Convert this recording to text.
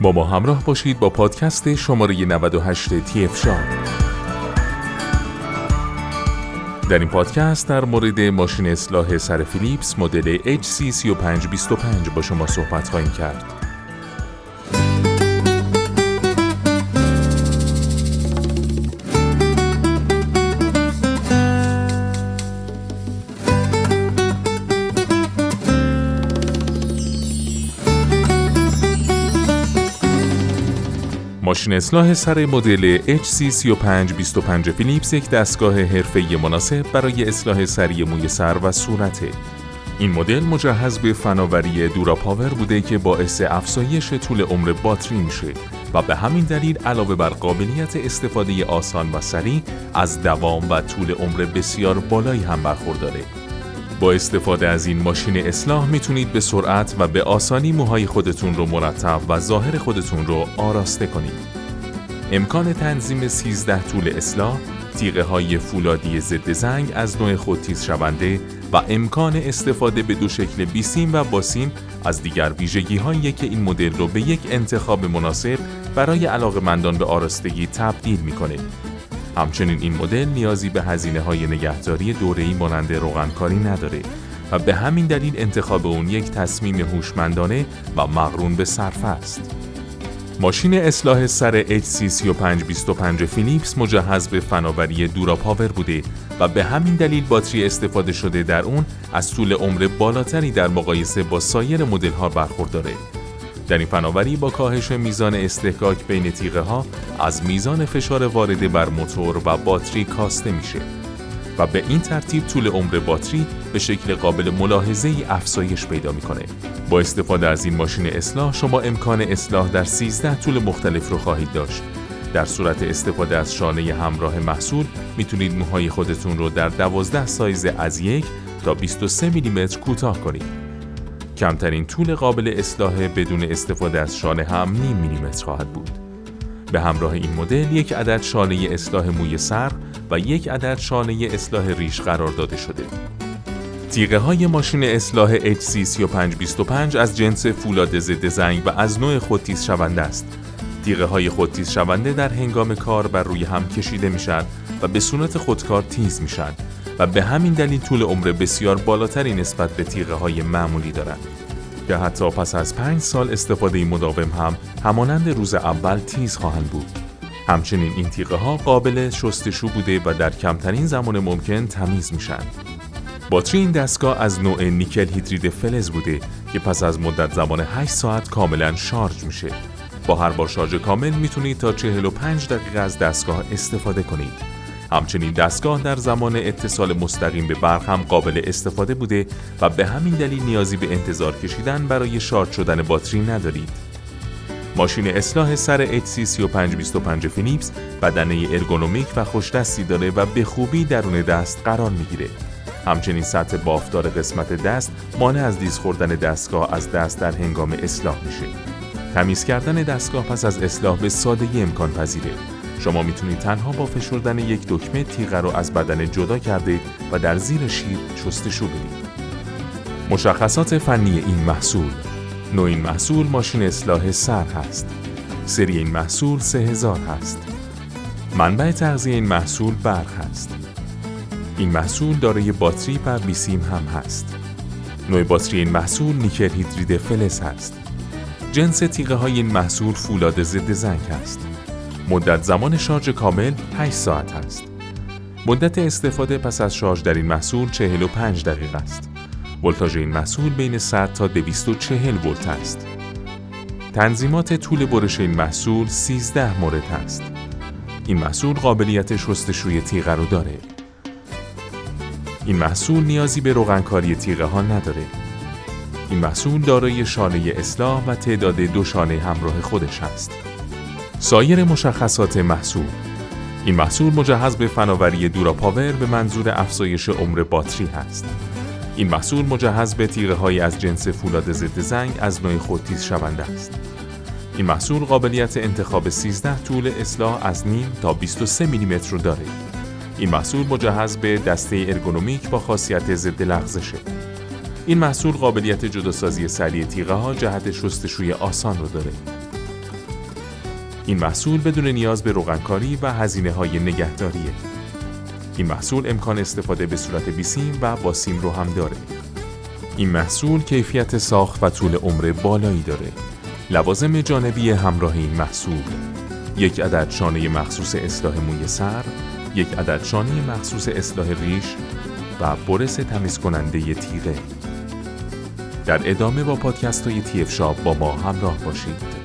با ما همراه باشید با پادکست شماره 98 تی اف در این پادکست در مورد ماشین اصلاح سر فیلیپس مدل HC3525 با شما صحبت خواهیم کرد. ماشین اصلاح سر مدل HC3525 فیلیپس یک دستگاه حرفه‌ای مناسب برای اصلاح سری موی سر و صورته. این مدل مجهز به فناوری دورا پاور بوده که باعث افزایش طول عمر باتری میشه و به همین دلیل علاوه بر قابلیت استفاده آسان و سریع از دوام و طول عمر بسیار بالایی هم برخورداره. با استفاده از این ماشین اصلاح می‌تونید به سرعت و به آسانی موهای خودتون رو مرتب و ظاهر خودتون رو آراسته کنید. امکان تنظیم 13 طول اصلاح، تیغه های فولادی ضد زنگ از نوع خودتیز شونده و امکان استفاده به دو شکل بیسیم و باسیم از دیگر ویژگی هایی که این مدل رو به یک انتخاب مناسب برای علاقمندان به آرستگی تبدیل می‌کنه. همچنین این مدل نیازی به هزینه های نگهداری دوره‌ای مانند روغنکاری نداره و به همین دلیل انتخاب اون یک تصمیم هوشمندانه و مقرون به صرف است. ماشین اصلاح سر HC3525 فیلیپس مجهز به فناوری دورا پاور بوده و به همین دلیل باتری استفاده شده در اون از طول عمر بالاتری در مقایسه با سایر مدل ها برخورداره. در این فناوری با کاهش میزان استحکاک بین تیغه ها از میزان فشار وارده بر موتور و باتری کاسته میشه و به این ترتیب طول عمر باتری به شکل قابل ملاحظه ای افزایش پیدا می‌کنه. با استفاده از این ماشین اصلاح شما امکان اصلاح در 13 طول مختلف رو خواهید داشت. در صورت استفاده از شانه همراه محصول می‌تونید موهای خودتون رو در 12 سایز از یک تا 23 میلیمتر کوتاه کنید. کمترین طول قابل اصلاح بدون استفاده از شانه هم نیم میلیمتر خواهد بود. به همراه این مدل یک عدد شانه اصلاح موی سر و یک عدد شانه اصلاح ریش قرار داده شده. تیغه های ماشین اصلاح HC3525 از جنس فولاد ضد زنگ و از نوع خودتیز شونده است. تیغه های خودتیز شونده در هنگام کار بر روی هم کشیده میشن و به صورت خودکار تیز میشن و به همین دلیل طول عمر بسیار بالاتری نسبت به تیغه های معمولی دارند. که حتی پس از پنج سال استفاده مداوم هم همانند روز اول تیز خواهند بود. همچنین این تیغه ها قابل شستشو بوده و در کمترین زمان ممکن تمیز میشن. باتری این دستگاه از نوع نیکل هیدرید فلز بوده که پس از مدت زمان 8 ساعت کاملا شارژ میشه. با هر بار شارژ کامل می‌تونید تا 45 دقیقه از دستگاه استفاده کنید. همچنین دستگاه در زمان اتصال مستقیم به برق هم قابل استفاده بوده و به همین دلیل نیازی به انتظار کشیدن برای شارژ شدن باتری ندارید. ماشین اصلاح سر HC3525 فیلیپس بدنه ارگونومیک و خوشدستی داره و به خوبی درون دست قرار می‌گیره. همچنین سطح بافت‌دار قسمت دست مانع از لیز خوردن دستگاه از دست در هنگام اصلاح میشه. تمیز کردن دستگاه پس از اصلاح به سادگی امکان پذیره شما می‌تونید تنها با فشردن یک دکمه تیغه رو از بدنه جدا کرده و در زیر شیر شستشو بدید. مشخصات فنی این محصول نوع این محصول ماشین اصلاح سر هست. سری این محصول 3000 هست. منبع تغذیه این محصول برق هست. این محصول دارای باتری بر بیسیم هم هست. نوع باتری این محصول نیکل هیدرید فلز هست. جنس تیغه های این محصول فولاد ضد زنگ است. مدت زمان شارژ کامل 8 ساعت است. مدت استفاده پس از شارژ در این محصول 45 دقیقه است. ولتاژ این محصول بین 100 تا 240 ولت است. تنظیمات طول برش این محصول 13 مورد است. این محصول قابلیت شستشوی تیغه رو داره. این محصول نیازی به روغنکاری تیغه ها نداره. این محصول دارای شانه اصلاح و تعداد دو شانه همراه خودش است. سایر مشخصات محصول این محصول مجهز به فناوری DuraPower به منظور افزایش عمر باتری هست. این محصول مجهز به تیغه های از جنس فولاد ضد زنگ از نوع خودتیز شونده است. این محصول قابلیت انتخاب 13 طول اصلاح از نیم تا 23 میلیمتر رو داره. این محصول مجهز به دسته ارگونومیک با خاصیت ضد لغزشه. این محصول قابلیت جداسازی سریع تیغه ها جهت شستشوی آسان رو داره. این محصول بدون نیاز به روغنکاری و هزینه های نگهداریه. این محصول امکان استفاده به صورت بیسیم و با سیم رو هم داره. این محصول کیفیت ساخت و طول عمر بالایی داره. لوازم جانبی همراه این محصول یک عدد شانه مخصوص اصلاح موی سر، یک عدد شانه مخصوص اصلاح ریش و برس تمیز کننده تیغه. در ادامه با پادکست های تیف شاب با ما همراه باشید.